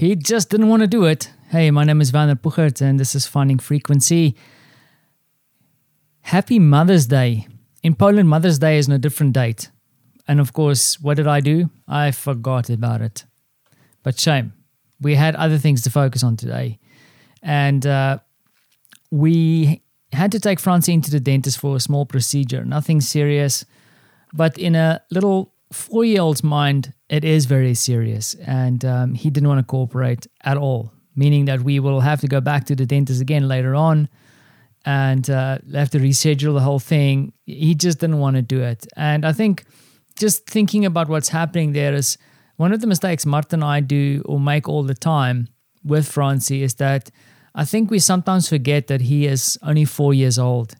he just didn't want to do it. Hey, my name is Vander Puchert, and this is Finding Frequency. Happy Mother's Day. In Poland, Mother's Day is on a different date. And of course, what did I do? I forgot about it. But shame. We had other things to focus on today. And uh, we had to take Francie into the dentist for a small procedure, nothing serious. But in a little four year old's mind, it is very serious. And um, he didn't want to cooperate at all, meaning that we will have to go back to the dentist again later on and uh, have to reschedule the whole thing. He just didn't want to do it. And I think just thinking about what's happening there is one of the mistakes Martin and I do or make all the time with Francie is that I think we sometimes forget that he is only four years old.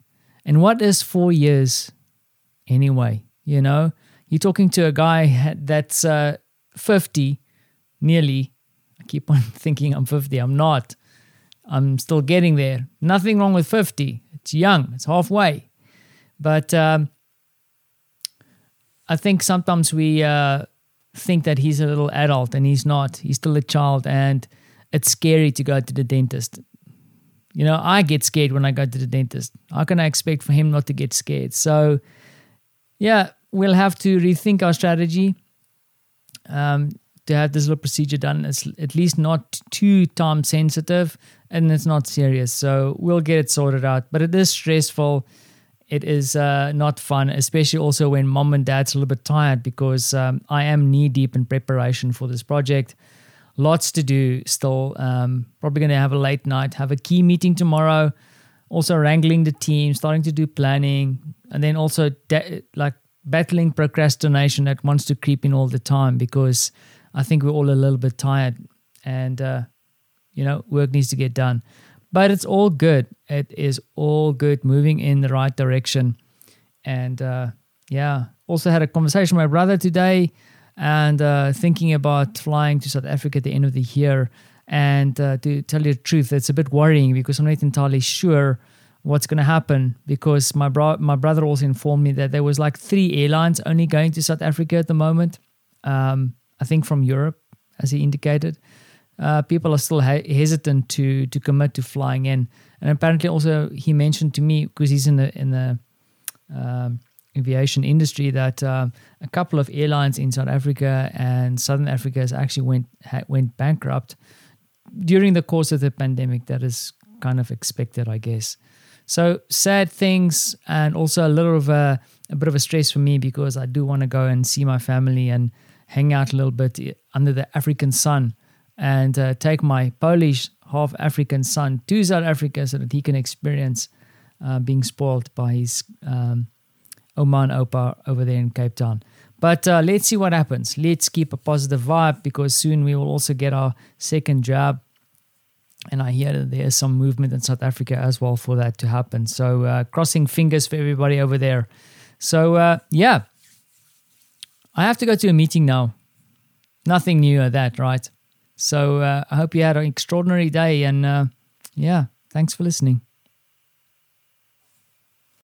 And what is four years anyway? You know, you're talking to a guy that's uh, 50, nearly. I keep on thinking I'm 50. I'm not. I'm still getting there. Nothing wrong with 50. It's young, it's halfway. But um, I think sometimes we uh, think that he's a little adult and he's not. He's still a child. And it's scary to go to the dentist. You know, I get scared when I go to the dentist. How can I expect for him not to get scared? So, yeah, we'll have to rethink our strategy um, to have this little procedure done. It's at least not too time sensitive and it's not serious. So, we'll get it sorted out. But it is stressful. It is uh, not fun, especially also when mom and dad's a little bit tired because um, I am knee deep in preparation for this project lots to do still. Um, probably going to have a late night, have a key meeting tomorrow. Also wrangling the team, starting to do planning, and then also like battling procrastination that wants to creep in all the time because I think we're all a little bit tired, and uh, you know work needs to get done. But it's all good. It is all good, moving in the right direction, and uh, yeah. Also had a conversation with my brother today and uh, thinking about flying to South Africa at the end of the year. And uh, to tell you the truth, it's a bit worrying because I'm not entirely sure what's going to happen because my bro- my brother also informed me that there was like three airlines only going to South Africa at the moment. Um, I think from Europe, as he indicated. Uh, people are still he- hesitant to to commit to flying in, and apparently also he mentioned to me because he's in the in the um, aviation industry that uh, a couple of airlines in South Africa and Southern Africa has actually went ha- went bankrupt during the course of the pandemic. That is kind of expected, I guess. So sad things, and also a little of a, a bit of a stress for me because I do want to go and see my family and hang out a little bit under the African sun and uh, take my Polish half African son to South Africa so that he can experience uh, being spoiled by his um, Oman Opa over there in Cape Town. But uh, let's see what happens. Let's keep a positive vibe because soon we will also get our second jab. And I hear that there's some movement in South Africa as well for that to happen. So uh, crossing fingers for everybody over there. So uh, yeah, I have to go to a meeting now. Nothing new at that, right? So uh, I hope you had an extraordinary day. And uh, yeah, thanks for listening.